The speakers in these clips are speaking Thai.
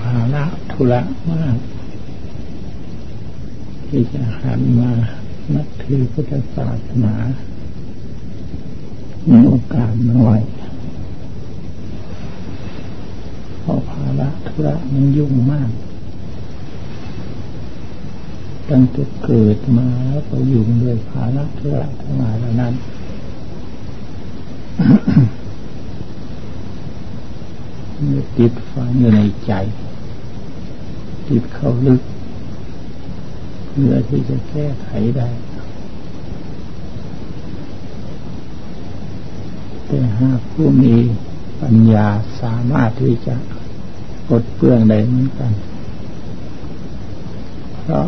ภาระธุระมาก ที่จะหันมานับถือพุทธศาสนามีโอกาสน้อยเพราะภาระธุระมันยุ่งมาก ตั้งแต่เกิดมาแล้วก็ยุ่งด้วยภาระธุระทั้งหลายเหล่านั้น ติดฝังอยู่ในใจ ติดเข้าลึกเพื่อที่จะแก้ไขได้ แต่หากผู้มีปัญญาสามารถที่จะปลดเปลื้องได้เหมือนกัน เพราะ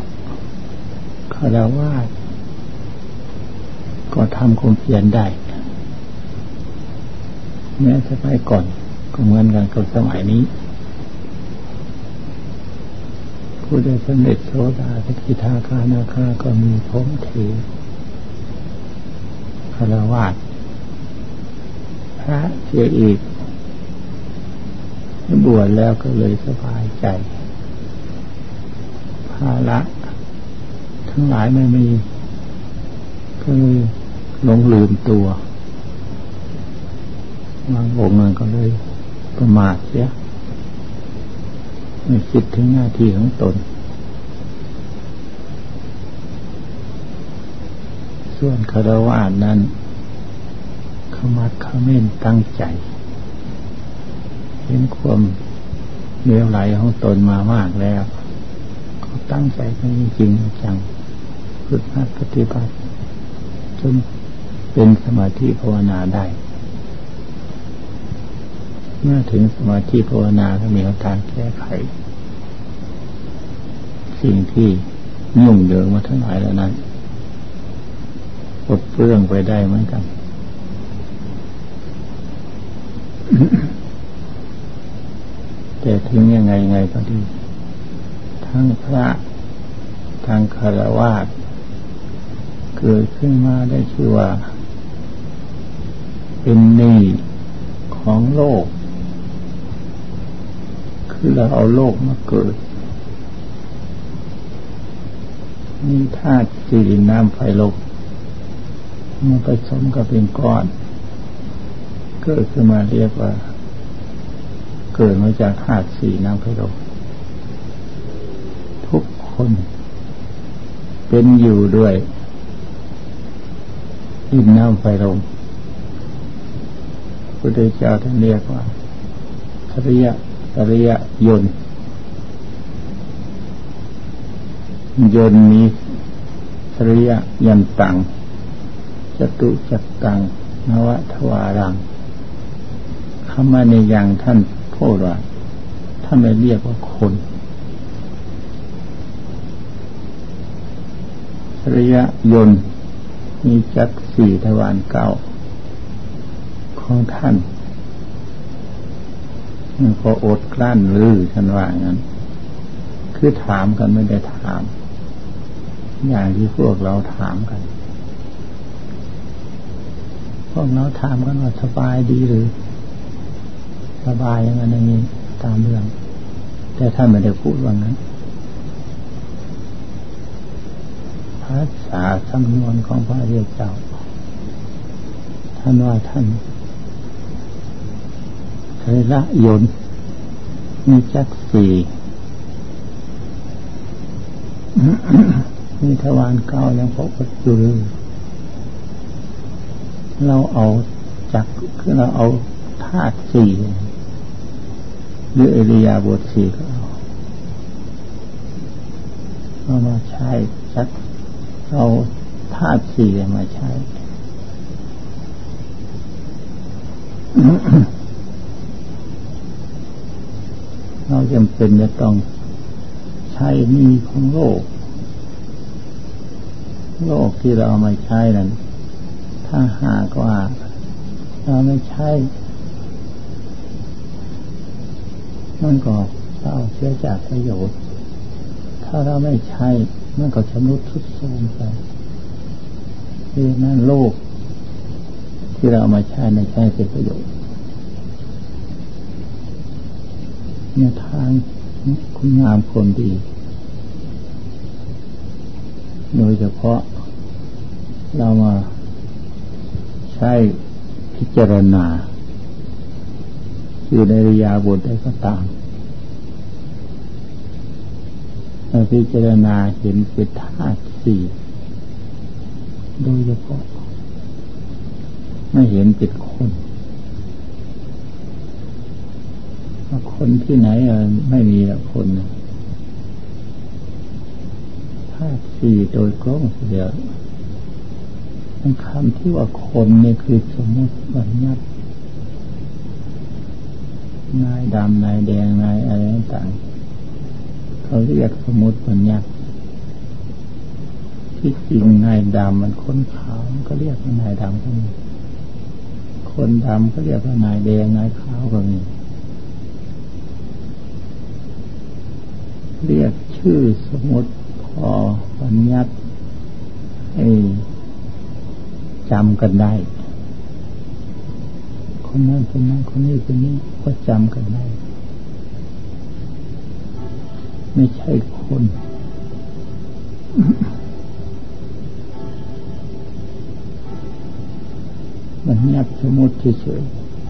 คารวะก็ทำความเพียรได้แม้จะไปก่อน ก็เหมือนกันกับสมัยนี้ผู้ได้สำเร็จโสดาสกิทาคานาคาก็มีผมถือคารวะพระเสียอีกบวชแล้วก็เลยสบายใจ ภาระทั้งหลายไม่มีก็เลยหลงลืมตัวบางองค์นั้นก็เลย ประมาทเสียไม่คิดถึงหน้าที่ของตน ส่วนคารวะนั้นขมัดขม้นตั้งใจ เห็นความเลี้ยวไหลของตนมามากแล้วก็ตั้งใจกันจริงจังฝึกหัดปฏิบัติจนเป็นสมาธิภาวนาได้ เมื่อถึงสมาธิภาวนาก็มีทางแก้ไข สิ่งที่ยุ่งเหยิงมาทั้งหลายแล้วนั้นปลดเปลื้องไปได้เหมือนกัน แต่ถึงยังไงไงก็ดี ทั้งพระทางคารวะเกิดขึ้นมาได้ชื่อว่า เป็นหนี้ของโลก คือเราเอาโลกมาเกิดมีธาตุสี่น้ำไฟลมมันผสมกับเป็นก้อน เกิดขึ้นมาเรียกว่า เกิดมาจากธาตุสี่น้ำไฟลมทุกคน เป็นอยู่ด้วยดินน้ำไฟลมพระเจ้าท่านเรียกว่าทริยะ อริยยนยนมีสริยยันตังจตุจักตังนวทวารังคำมาในอย่างท่านพูดว่าท่านไม่เรียกว่าคนสริยยนมีจักสี่ทวารเก้าของท่าน พออดกลั้นลือฉันว่างั้น คือถามกันไม่ได้ถาม อย่างที่พวกเราถามกัน พวกเราถามกันว่าสบายดีหรือ สบายอย่างนั้นอย่างนี้ตามเรื่อง แต่ท่านไม่ได้พูดว่างั้นภาษาสำนวนของพระเรียเจ้าท่านว่าท่าน เคยละยนมีจักสี่มีทวารเก้ายังพบอยู่เลยเราเอาจักคือเราเอาธาตุสี่หรือเอริยาบทสี่ก็เอาเอามาใช้จักเอาธาตุสี่มาใช้ เราจำเป็นจะต้องใช้มีของโลก โลกที่เราเอามาใช้นั้น ถ้าหากว่าเราไม่ใช้มันก็เราเสียจากประโยชน์ ถ้าเราไม่ใช้มันก็ชำรุดทุดโทรมไปดังนั้นโลก ที่เราเอามาใช้ในใช้เป็นประโยชน์ เนี่ยทางคุณงามคนดี โดยเฉพาะ เรามาใช้พิจารณา อยู่ในริยาบทใดก็ตามเราพิจารณาเห็นเป็นธาตุสี่โดยเฉพาะไม่เห็นเป็นคน คนที่ไหนไม่มีละคนธาตุสี่โดยกล้องเสียมันคำที่ว่าคนเนี่ยคือสมมติบัญญัตินายดำนายแดงนายอะไรต่างเขาเรียกสมมติบัญญัติที่จริงนายดำมันคนขาวก็เรียกว่านายดำก็มีคนดำก็เรียกว่านายแดงนายขาวก็มี เรียกชื่อสมมติพอบัญญัติให้จำกันได้ คนนั้นคนนั้นคนนี้คนนี้ก็จำกันได้ ไม่ใช่คนมันยับสมมติเฉย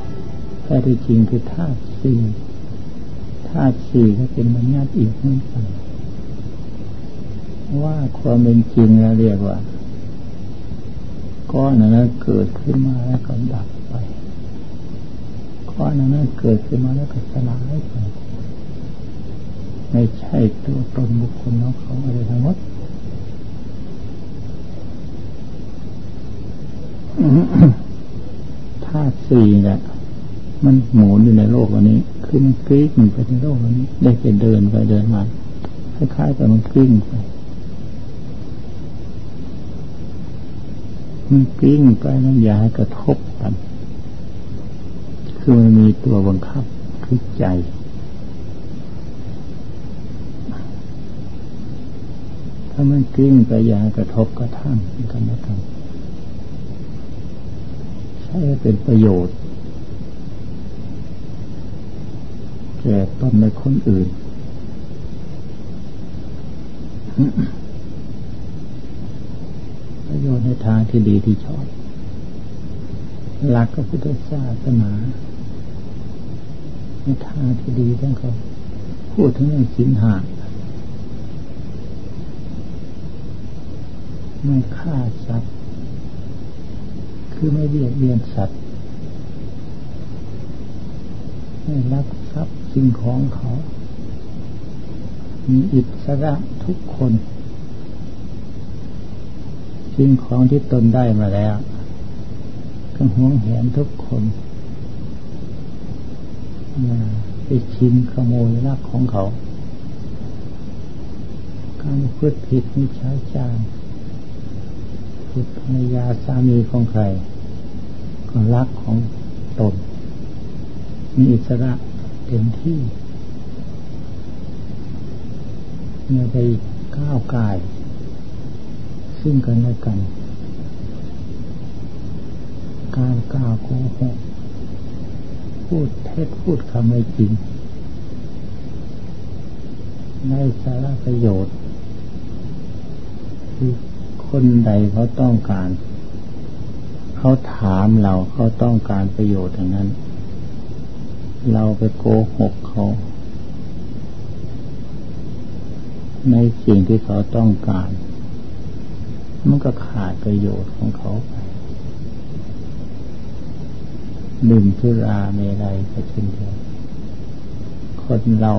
ๆแต่ที่จริงคือธาตุสี่ ธาตุสี่ก็เป็นมันยับอีกเหมือนกันว่าความเป็นจริงเราเรียกว่า ก้อนนั้นเกิดขึ้นมาแล้วก็ดับไปก้อนนั้นเกิดขึ้นมาแล้วก็สลายไปไม่ใช่ตัวตนบุคคลของเขาอะไรทั้งหมดธาตุสี่เนี่ย มันหมุนอยู่ในโลกวันนี้ขึ้นกลิ้งไปในโลกวันนี้ ได้ไปเดินไปเดินมาคล้ายๆกับมันกลิ้งไป มันกลิ้งไปนั้นอย่าให้กระทบกัน คือมันมีตัวบังคับคือใจถ้ามันกลิ้งไปอย่าให้กระทบกระทั่งกันนะกันใช้เป็นประโยชน์ แก่ตนในคนอื่น ประโยชน์ในทางที่ดีที่ชอบ หลักก็พุทธศาสนาในทางที่ดีท่านเขาพูดถึงเรื่องสินหาไม่ฆ่าสัตว์ คือไม่เบียดเบียนสัตว์ ไม่รักทรัพย์สิ่งของเขา มีอิสระทุกคน สิ่งของที่ตนได้มาแล้ว ก็ห่วงแหนทุกคนไปชิงขโมยลักของเขา การพูดผิดมิช้จางผิดภรรยาสามีของใคร ก็รักของตน มีอิสระเต็มที่เมื่อไปก้าวกาย ซึ่งกันและกัน การกล่าวโกหกพูดเท็จพูดคำไม่จริงในสาระประโยชน์คือคนใดเขาต้องการ เขาถามเราเขาต้องการประโยชน์อย่างนั้น เราไปโกหกเขา ในสิ่งที่เขาต้องการ มันก็ขาดประโยชน์ของเขาไปดื่มสุราเมรัยก็เช่นเดียวคนเรา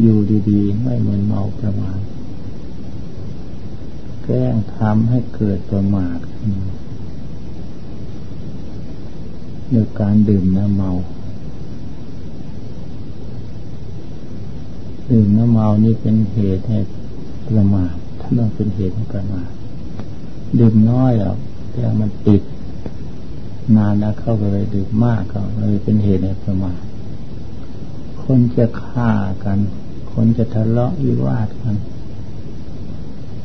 อยู่ดีๆ ไม่เหมือนเมาประมาทแกล้งทำให้เกิดประมาทโดยการดื่มน้ำเมา ดื่มน้ำเมานี่เป็นเหตุให้ประมาทถ้าต้องเป็นเหตุให้ประมาทดื่มน้อยหรอกแต่มันติด นานแล้วเข้าไปเลยดื่มมากก็เลยเป็นเหตุในประมาทคนจะฆ่ากัน คนจะทะเลาะวิวาทกัน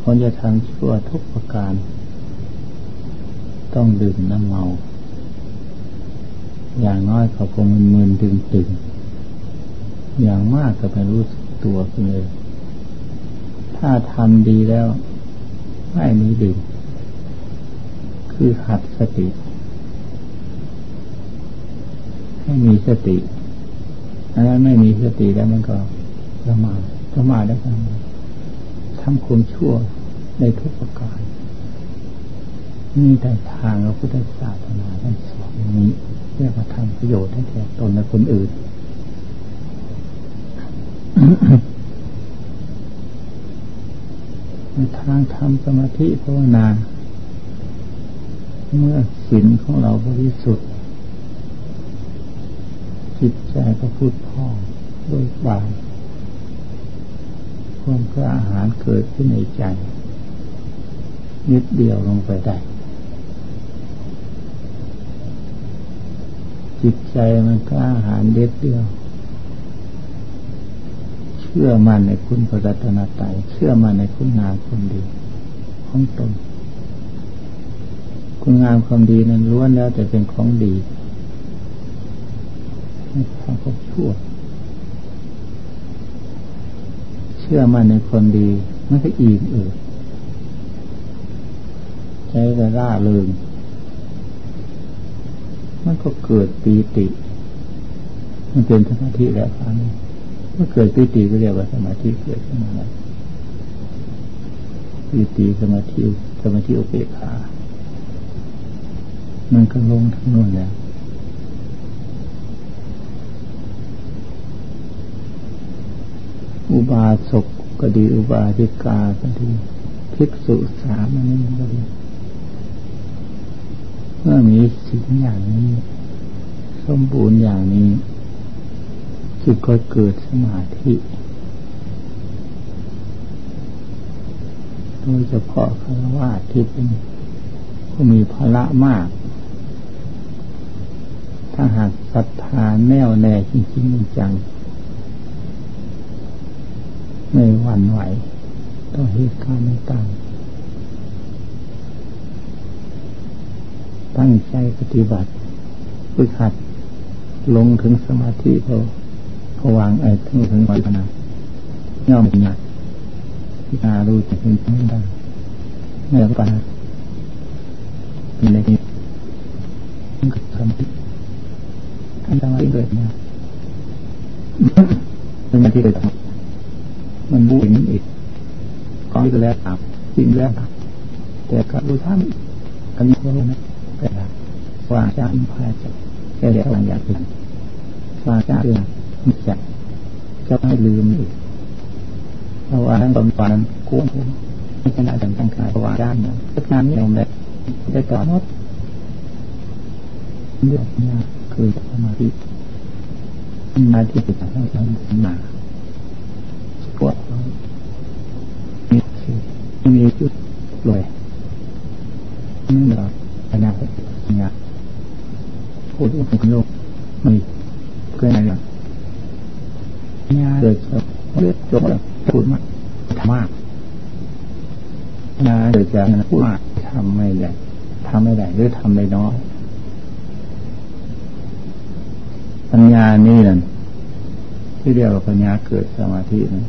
คนจะทำชั่วทุกประการ ต้องดื่มน้ำเมา อย่างน้อยเขาก็มึนมึนตึงตึงอย่างมากก็ไปรู้สึก ตัวไปเลย ถ้าทำดีแล้ว ไม่มีดื่มคือหัดสติ ให้มีสติอันนั้นไม่มีสติแล้วมันก็ละมาละมาได้กันทำความชั่วในทุกประการนี่แต่ทางเราพุทธศาสนาท่านสอนอย่างนี้เรียกว่าทำประโยชน์ให้แก่ตนและคนอื่น ในทางทำสมาธิภาวนา เมื่อศีลของเราบริสุทธิ์ จิตใจก็พูดพ่องด้วยบานความกระอาหารเกิดขึ้นในใจนิดเดียวลงไปได้ จิตใจมันกล้าหาญเด็ดเดียว ชื่อมั่นในคุณพระรัตนตรัยเชื่อมั่นในคุณงามความดีของตน คุณงามความดีนั้นล้วนแล้วแต่เป็นของดีไม่ทำความชั่ว เชื่อมั่นในคนดีมันก็อิ่มเอิบใจก็ร่าเริงมันก็เกิดปีติ มันเป็นสมาธิแล้วครั้งนี้ เมื่อเกิดปีติก็เรียกว่าสมาธิเกิดขึ้นมาปีติสมาธิสมาธิอุเบกขามันก็ลงทั้งนู้นแล้วอุบาสกก็ดีอุบาสิกาก็ดีภิกษุสามอันนี้ก็ดีเมื่อมีสิ่งอย่างนี้ สมบูรณ์อย่างนี้ จิตก็เกิดสมาธิ โดยเฉพาะคารวะที่เป็นผู้มีพละมาก ถ้าหากศรัทธาแน่วแน่จริงๆจัง ไม่หวั่นไหวต่อเหตุการณ์ต่างตั้งใจปฏิบัติฝึกหัดลงถึงสมาธิพอ วางไอ้ทั้งถึงวันพนาย่อมหนักพิจารณาดูจิตเป็นไม่ได้ไม่รับการเป็นในที่มันก็ทำที่ท่านทำอะไรเกิดเนี่ยเป็นอย่างที่เกิดมันบูนอีกก้อนก็แล้วตามสิ่งแล้วแต่ก็ดูท่านกันนี้ก็รู้นะแต่ว่าจะอิมพายจะแค่เดียวอย่างอื่นว่าจะเรื่อง จฉาจะไม่ลืมอีกเพราะว่าทั้งตอนตอนนั้นกุ้งไม่ชนะจังตั้งกายเพระว่าด้านนั้นทุกงานนี้เองเลยได้ต่อหมดเรื่องนี้คือสมาธิมาที่ติดต่อเรามาปวดมีมีจุดลอยนี่เราอนาคตเนี่ยพูดว่าโลกมีเกินอะไรญา เกิดเลือดจบพูดมากทำมากญาเกิดจากพูดมากทำไม่ได้ทำไม่ได้หรือทำได้น้อยปัญญานี่นั่นที่เรียกว่าปัญญาเกิดสมาธินั้น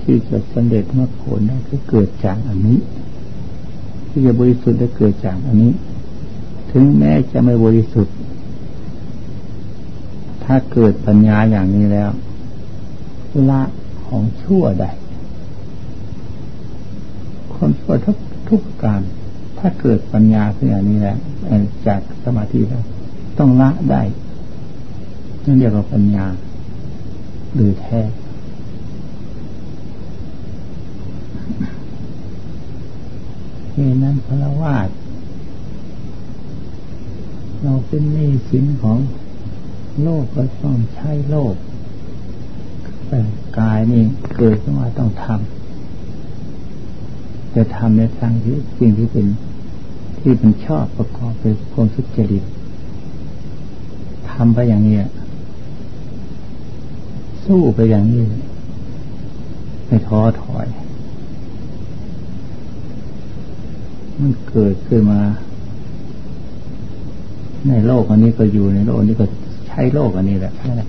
ที่จะสำเร็จมื่อผลได้ก็เกิดจากอันนี้ ที่จะบริสุทธิ์ได้เกิดจากอันนี้ ถึงแม้จะไม่บริสุทธิ์ ถ้าเกิดปัญญาอย่างนี้แล้วละของชั่วได้คนชั่วทุกทุกการ ถ้าเกิดปัญญาขึ้นอย่างนี้แล้วจากสมาธิแล้ว ต้องละได้นั่นเรียกว่าปัญญาหรือแท้เหตุนั้นพระวาดเราเป็นหนี้สินของ โลกก็ต้องใช้โลกแต่กายนี่เกิดขึ้นมาต้องทำจะทำในทางที่สิ่งที่เป็นที่เป็นชอบประกอบเป็นความสุจริตทำไปอย่างนี้สู้ไปอย่างนี้ไม่ท้อถอย มันเกิดขึ้นมา ในโลกอันนี้ก็อยู่ในโลกนี้ก็ ใช้โลกอันนี้แหละใช่ไหม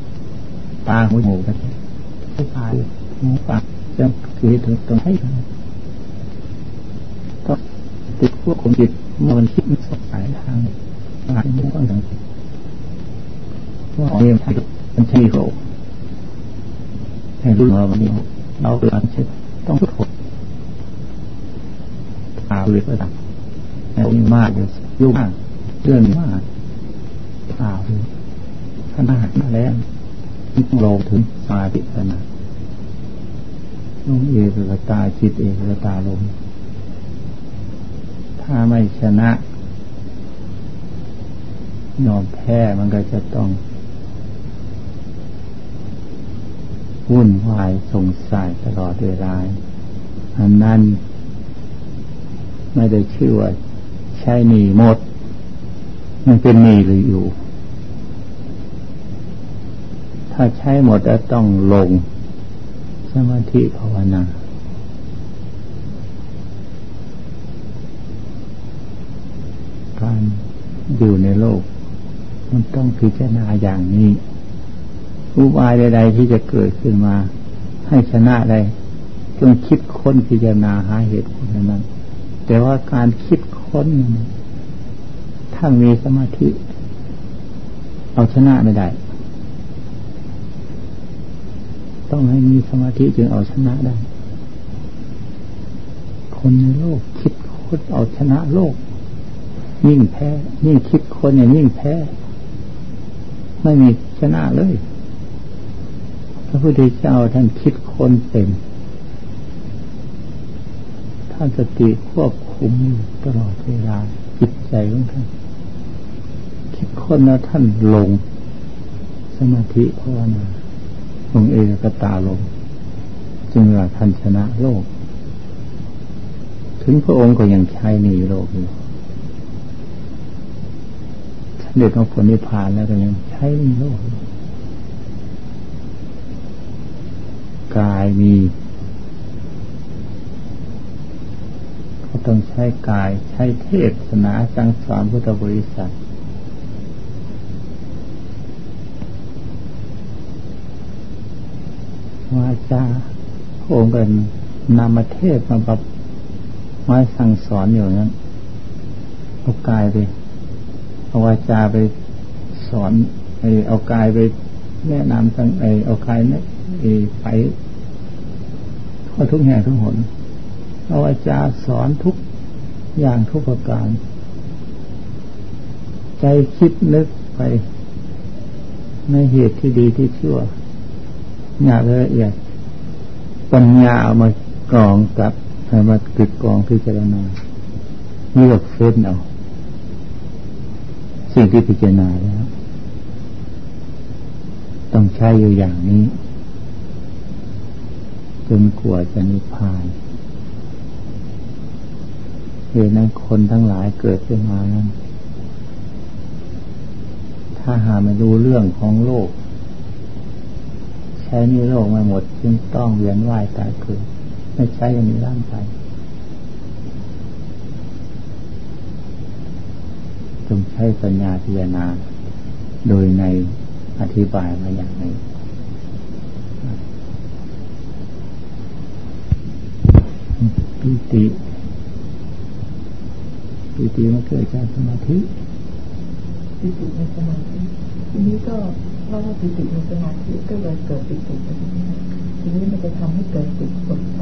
ตาหูจมูกก็ใช้ตายหูปากจะคือถึงตรงให้ก็ติดพวกคนจิตเมื่อมันคิดมันสดใสทางทางนี้ก็ถึงว่าเรื่องมันใช่โลกให้รู้ว่ามันมีเราเกิดใช่นต้องทุกคนตาเรือก็ดับแต่ยิ่งมากอยู่ยุ่งมากเรื่องมากตาเรือ ขนาดมาแล้วลงถึงสมาธิขนาดลงเอกกตาจิตเอกกตาลงถ้าไม่ชนะ ยอมแพ้มันก็จะต้องวุ่นวายสงสัยตลอดเวลาอันนั้น ไม่ได้ชื่อว่าใช่หนีหมด มันเป็นหนีหรืออยู่ ถ้าใช้หมดแล้วต้องลง สมาธิภาวนา การอยู่ในโลก มันต้องพิจารณาอย่างนี้อุบายใด ๆ ที่จะเกิดขึ้นมา ให้ชนะได้จงคิดค้นพิจารณาหาเหตุผลนั้น แต่ว่าการคิดค้น ถ้ามีสมาธิ เอาชนะไม่ได้ ต้องให้มีสมาธิจึงเอาชนะได้ คนในโลกคิดค้นเอาชนะโลก ยิ่งแพ้ ยิ่งคิดคนเนี่ยยิ่งแพ้ ไม่มีชนะเลย พระพุทธเจ้าท่านคิดคนเป็น ท่านสติควบคุมอยู่ตลอดเวลาจิตใจของท่านคิดคนแล้วท่านลงสมาธิภาวนา ลงเอกกตาลงจึงว่าท่านชนะโลก ถึงพระองค์ก็ยังใช้หนีโลกอยู่เด็จของผลนิพพานแล้วก็ยังใช้หนีโลก กายมีก็ต้องใช้กายใช้เทศนาสังสอนพุทธบริษัท วาจาพระองค์เป็นนามเทศมาแบบม้สั่งสอนอยู่นั้นเอากายไปเอาวาจาไปสอนไอเอากายไปแนะนำทั้งไอเอากายเนี่ยไปทั่วทุกแห่งทุกหนเอาอาจาสอนทุกอย่างทุกประการ ใจคิดนึกไปในเหตุที่ดีที่ชั่ว หยาบละเอียดปัญญาเอามากรองกับให้มากึดกรองพิจารณาเลือกเฟ้นเอาสิ่งที่พิจารณาแล้ว ต้องใช้อยู่อย่างนี้จนกว่าจะนิพพานเหตุนั้นคนทั้งหลายเกิดขึ้นมานั้นถ้าหาไม่รู้เรื่องของโลก ช้นี่โลกมาหมด จึงต้องเวียนว่ายตายเกิดไม่ใช้อย่างนี้ร่างกายจงใช้ปัญญาพิจารณา โดยในอธิบายมาอย่างนี้ปิติปิติมันเกิดจากสมาธิปิติในสมาธิทีนี้ก็ ราะว่าปิติในสมาธิก็เลยเกิดปิติทีนี้มันจะทำให้เกิดสุขสดใจ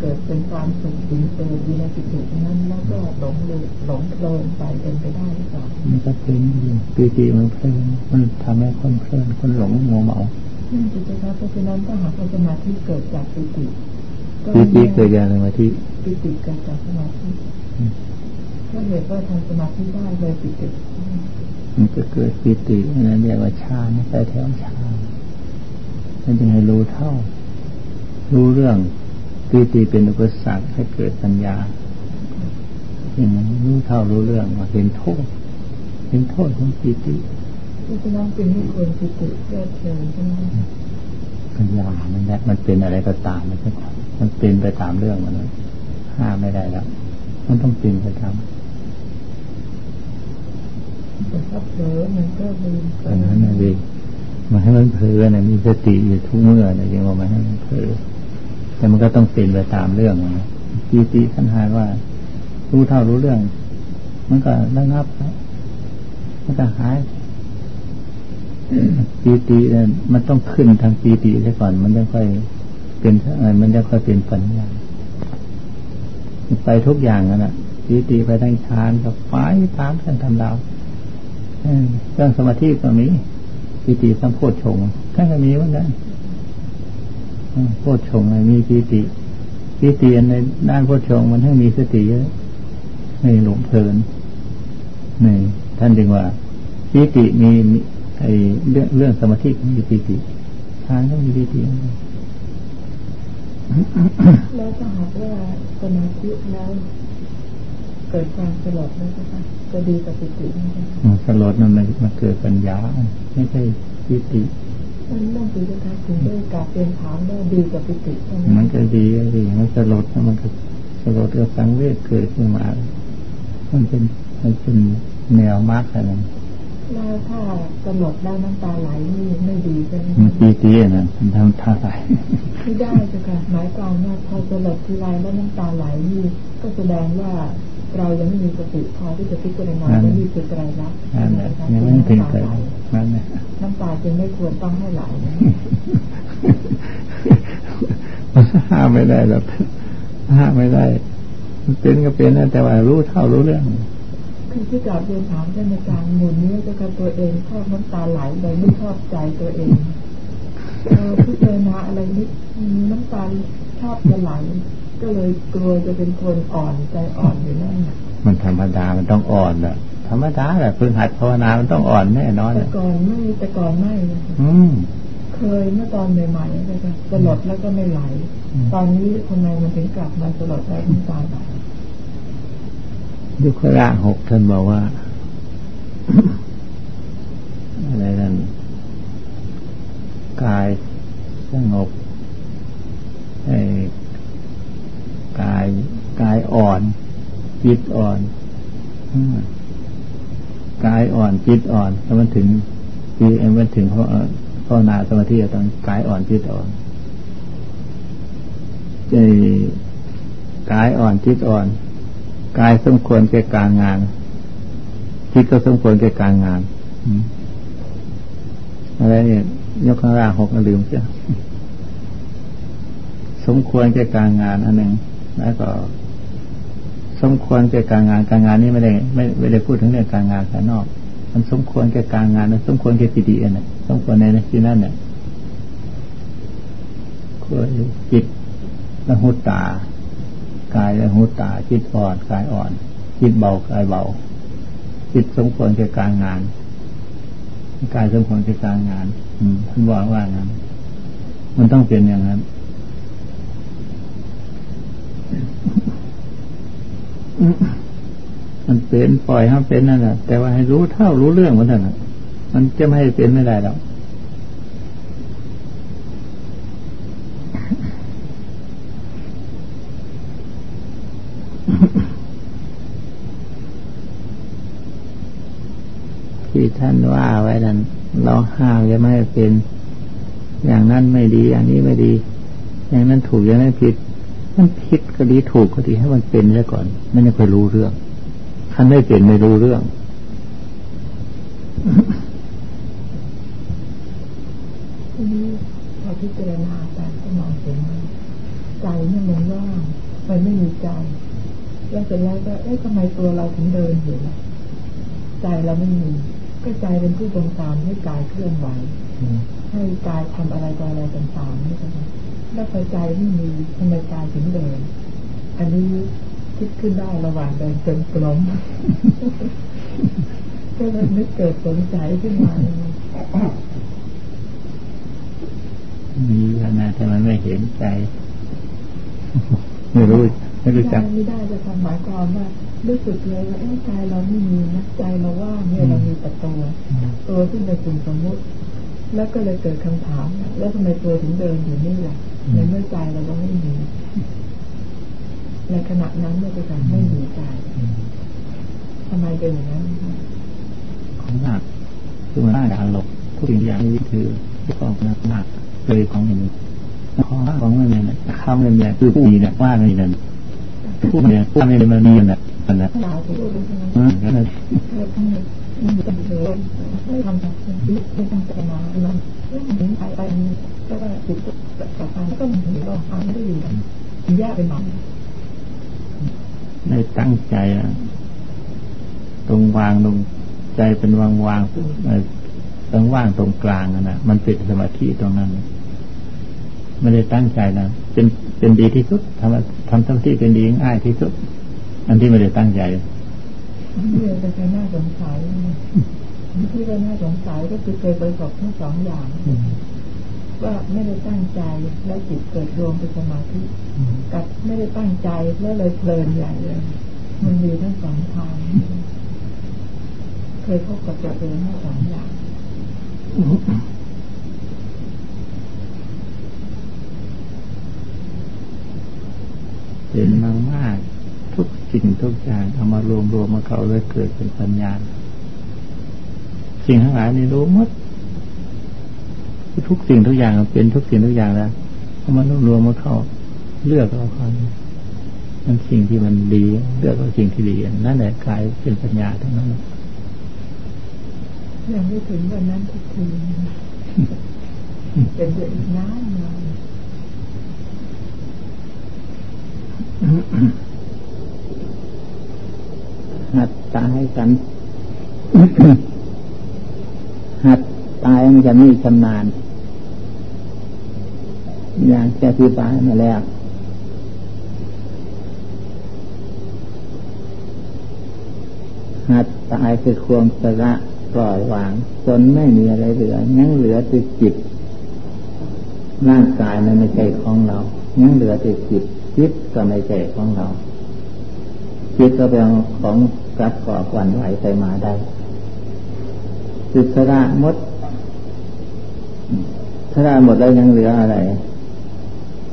เกิดเป็นความสุขสิงเตออยู่ในปิตินั้นแล้วก็หลงเลยหลงเพลินไปเป็นไปได้หรือเปล่ามันก็เป็นอยู่ปิติมันเพลินมันทำให้คนเพลินคนหลงมัวเมานั่นจะเป็นเพราะฉะนั้นถ้าหากว่าสมาธิเกิดจากปิติปิติเกิดจากสมาธิปิติเกิดจากสมาธิถ้าเหตุว่าทำสมาธิได้เลยปิติ มันจะเกิดปิตินั่นเรียกว่าฌานไปแถวฌานนั่นจึงให้รู้เท่า รู้เรื่องปิติเป็นอุปสรรคให้เกิดปัญญาอย่างนั้นรู้เท่ารู้เรื่องว่าเห็นโทษเห็นโทษของปิติเพราะฉะนั้นเป็นไม่ควรปิติเพื่อเชิญใช่ไหมปัญญามันแหละมันเป็นอะไรก็ตามมันก็มันเป็นไปตามเรื่องมันเลยห้ามไม่ได้แล้วมันต้องเป็นไปตาม แต่ถ้าเผลอมันก็ลืมตอนนั้นนะเองมาให้มันเผลอนะมีสติอยู่ทุกเมื่อนะยังว่ามาให้มันเผลอแต่มันก็ต้องเป็นไปตามเรื่องนะปีติขันหาว่า รู้เท่ารู้เรื่อง มันก็ระงับมันก็หายปีติเนี่ยมันต้องขึ้นทางปีติซะก่อน มันจะค่อยเป็นอะไรมันจะค่อยเป็นปัญญาไปทุกอย่างนั่นแหละปีติไปทางฌานกับไฟตามกันทำดาว เรื่องสมาธิก็มีปีติสัมโพชฌงท่านก็มีเหมือนกันโพชฌงค์มีปีติปีติในด้านโพชฌงค์มันให้มีสติเยอะไม่หลงเพลินนี่ท่านจึงว่าปีติมีไอเรื่องเรื่องสมาธิมีปีติฌานก็มีปีติแล้วถ้าหากว่าสมาธิแล้ว เกิดความสลดนะจ๊ะจะดีกับปิติไหมสลดมันมันเกิดปัญญา ไม่ใช่ปิติมันต้องปีจะคะถึงได้กลับเรียนถามได้ดีกับปิติมันก็ดีดีมันสลดมันก็สลดก็สังเวชเกิดขึ้นมา มันเป็นมันเป็นแนวมากขนาดแล้วถ้าสลดแล้วน้ำตาไหลนี่ไม่ดีใช่ไหมปีตินะมันทำท่าไหลไม่ได้จ้ะค่ะหมายความว่าพอสลดทีไรแล้วน้ำตาไหลนี่ก็แสดงว่า เรายังไม่มีสติพอที่จะพิจารณาว่านี่คือไตรลักษณ์นั่นแหละยังไม่ถึงไตรนั่นแหละน้ำตาจึงไม่ควรต้องให้ไหลห้ามไม่ได้หรอกห้ามไม่ได้มันเป็นก็เป็นนะแต่ว่ารู้เท่ารู้เรื่องคือที่กลับเรียนถามท่านอาจารย์หมุนนี้จะกับตัวเองชอบน้ำตาไหลโดยไม่ชอบใจตัวเองเออพิจารณาอะไรนิดน้ำตาชอบจะไหล ก็เลยกลัวจะเป็นคนอ่อนใจอ่อนอยู่นั่นมันธรรมดามันต้องอ่อนแหละธรรมดาแหละพื้นหัดภาวนามันต้องอ่อนแน่นอนแต่ก่อนไม่แต่ก่อนไม่อืมเคยเมื่อตอนใหม่ๆก็จะสลดแล้วก็ไม่ไหล ตอนนี้ทำไมมันถึงกลับมาสลดแล้วตาไหลยุคละหกท่านบอกว่า อะไรนั่นกายสงบไอกายกายอ่อน จิตอ่อนกายอ่อนจิตอ่อนแล้วมันถึงคือมันถึงเพราะเพราะนาสมาธิต้องกายอ่อนจิตอ่อนใจกายอ่อนจิตอ่อนกายสมควรแก่การงาน จิตก็สมควรแก่การงานอะไรเนี่ยยกข้างล่างหกลืมเสียสมควรแก่การงานอันหนึ่งแล้วก็ สมควรแก่การงานการงานนี้ไม่ได้ไม่ไม่ได้พูดถึงเรื่องการงานภายนอก มันสมควรแก่การงานนะสมควรแก่ปิติเนี่ยสมควรในที่นั่นเนี่ยควรจิตละหุตากายละหุตา จิตอ่อนกายอ่อน จิตเบากายเบา จิตสมควรแก่การงานกายสมควรแก่การงาน อืมท่านบอกว่างั้นมันต้องเป็นอย่างนั้น มันเป็นปล่อยให้เป็นนั่นแหละแต่ว่าให้รู้เท่ารู้เรื่องมันนั่นมันจะไม่ให้เป็นไม่ได้หรอกที่ท่านว่าไว้นั้นเราห้ามจะไม่ให้เป็น อย่างนั้นไม่ดี อย่างนี้ไม่ดี อย่างนั้นถูกอย่างนั้นผิด มันผิดก็ดีถูกก็ดีให้มันเป็นซะก่อนไม่ได้ค่อยรู้เรื่องคันไม่เป็นไม่รู้เรื่อง ทีนี้พอพิจารณาไปก็มองเห็นใจนี่มันว่างมันไม่มีใจแล้วเสร็จแล้วก็เอ๊ะทำไมตัวเราถึงเดินอยู่ล่ะใจเราไม่มี ก็ใจเป็นผู้บงการให้กายเคลื่อนไหวให้กายทำอะไรต่ออะไรต่างๆนี่ใช่ไหม แล้วใจไม่มีทำไมกายถึงเดิน อันนี้คิดขึ้นได้ระหว่างเดินจนกลมก็เลยนึกเกิดสนใจขึ้นมามีขนาดแต่มันไม่เห็นใจ ไม่รู้ไม่รู้จักไม่ได้จะทำหมายความว่ารู้สึกเลยว่าใจเราไม่มีนะใจเราว่าเนี่ยเรามีแต่ตัวตัวที่เป็นสิ่งสมมติ แล้วก็เลยเกิดคำถาม แล้วทำไมตัวถึงเดินอยู่นี่แหละในเมื่อใจเราก็ไม่มีในขณะนั้นเมื่อจะไม่มีใจทำไมเป็นอย่างนั้นมากคือมันน่าด่าหลบทุกสิ่งอย่างนี้คือที่กองนักมากเลยของอย่างนี้ของของมันเนี่ยคำเนี่ยคือผู้ดีเนี่ยว่าไม่นั่นผู้เนี่ยว่าไม่มันดีน่ะมันนะ อืมนั่นไม่ทำแบบนี้ไม่ต้องจะมามันเรื่องนี้ไปไปก็ว่าติดกับการก็มันถึงก็ทำไม่ได้ดีแยกเป็นหมันในตั้งใจอะตรงวางตรงใจเป็นวางวางตรงว่างตรงกลางนะมันเป็นสมาธิตรงนั้นไม่ได้ตั้งใจนะเป็นเป็นดีที่สุดทำทำทั้งที่เป็นดีง่ายที่สุด อันที่ไม่ได้ตั้งใจ ที่เราจะน่าสงสัยที่เราน่าสงสัยก็คือเคยประสบทั้งสองอย่างว่าไม่ได้ตั้งใจแล้วจิตเกิดรวมเป็นสมาธิกับไม่ได้ตั้งใจแล้วเลยเพลินใหญ่เลย มันมีทั้งสองทางเคยพบกับตัวเองทั้งสองอย่างเห็นมากมาก ทุกสิ่งทุกอย่างเอามารวมรวมมาเขาเลยเกิดเป็นปัญญาสิ่งทั้งหลายนี่รู้หมดทุกสิ่งทุกอย่างเป็นทุกสิ่งทุกอย่างแล้วเอามารวมรวมมาเข้า เลือกเอาความมันสิ่งที่มันดี เลือกเอาสิ่งที่ดีนั่นแหละกลายเป็นปัญญาทั้งนั้นยังไม่ถึงวันนั้นทุกทีเป็นเดือนน้ำมา หัดตายกัน หัดตายมันจะมีชำนาญ อย่างจะอธิบายมาแล้วหัดตายคือความสละปล่อยวางจนไม่มีอะไรเหลือยังเหลือแต่จิตร่างกายมันไม่ใช่ของเรายังเหลือแต่จิตจิตก็ไม่ใช่ของเราจิตก็เป็นของ กับก่อควันไหวไปมาได้จิตสละหมดสละหมดแล้วยังเหลืออะไร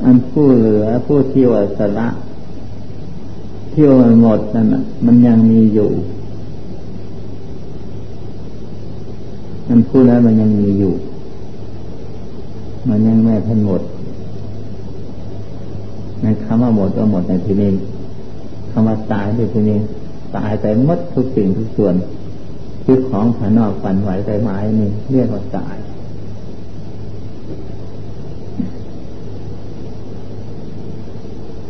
อันผู้เหลือผู้ที่ว่าสละที่ว่าหมดนั่นมันยังมีอยู่มันพูดแล้วมันยังมีอยู่ มันยังไม่ทันหมด ในคำว่าหมดก็หมดในที่นี้คำว่าตายในที่นี้ ตายไปหมดทุกสิ่งทุกส่วนที่ของภายนอกฝันไหวไปไม้นี่เรียกว่าตาย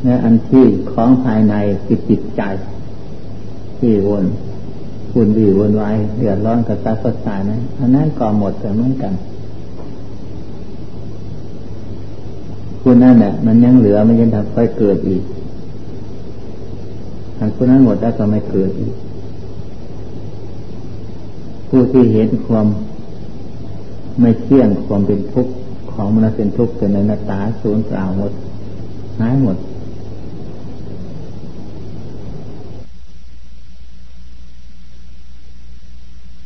และอันที่ของภายในคือจิตใจ ที่วนคุณดีวนไว้เดือดร้อนกระซับกระสายนะอันนั้นก็หมดเหมือนกัน คุณนั่นแหละมันยังเหลือมันยังทำค่อยเกิดอีก อันคุณนั้นหมดแล้วก็ไม่เกิดอีกผู้ที่เห็นความไม่เที่ยงความเป็นทุกข์ของมันเป็นทุกข์แต่ในหน้าตาสูญเปล่าหมดหายหมด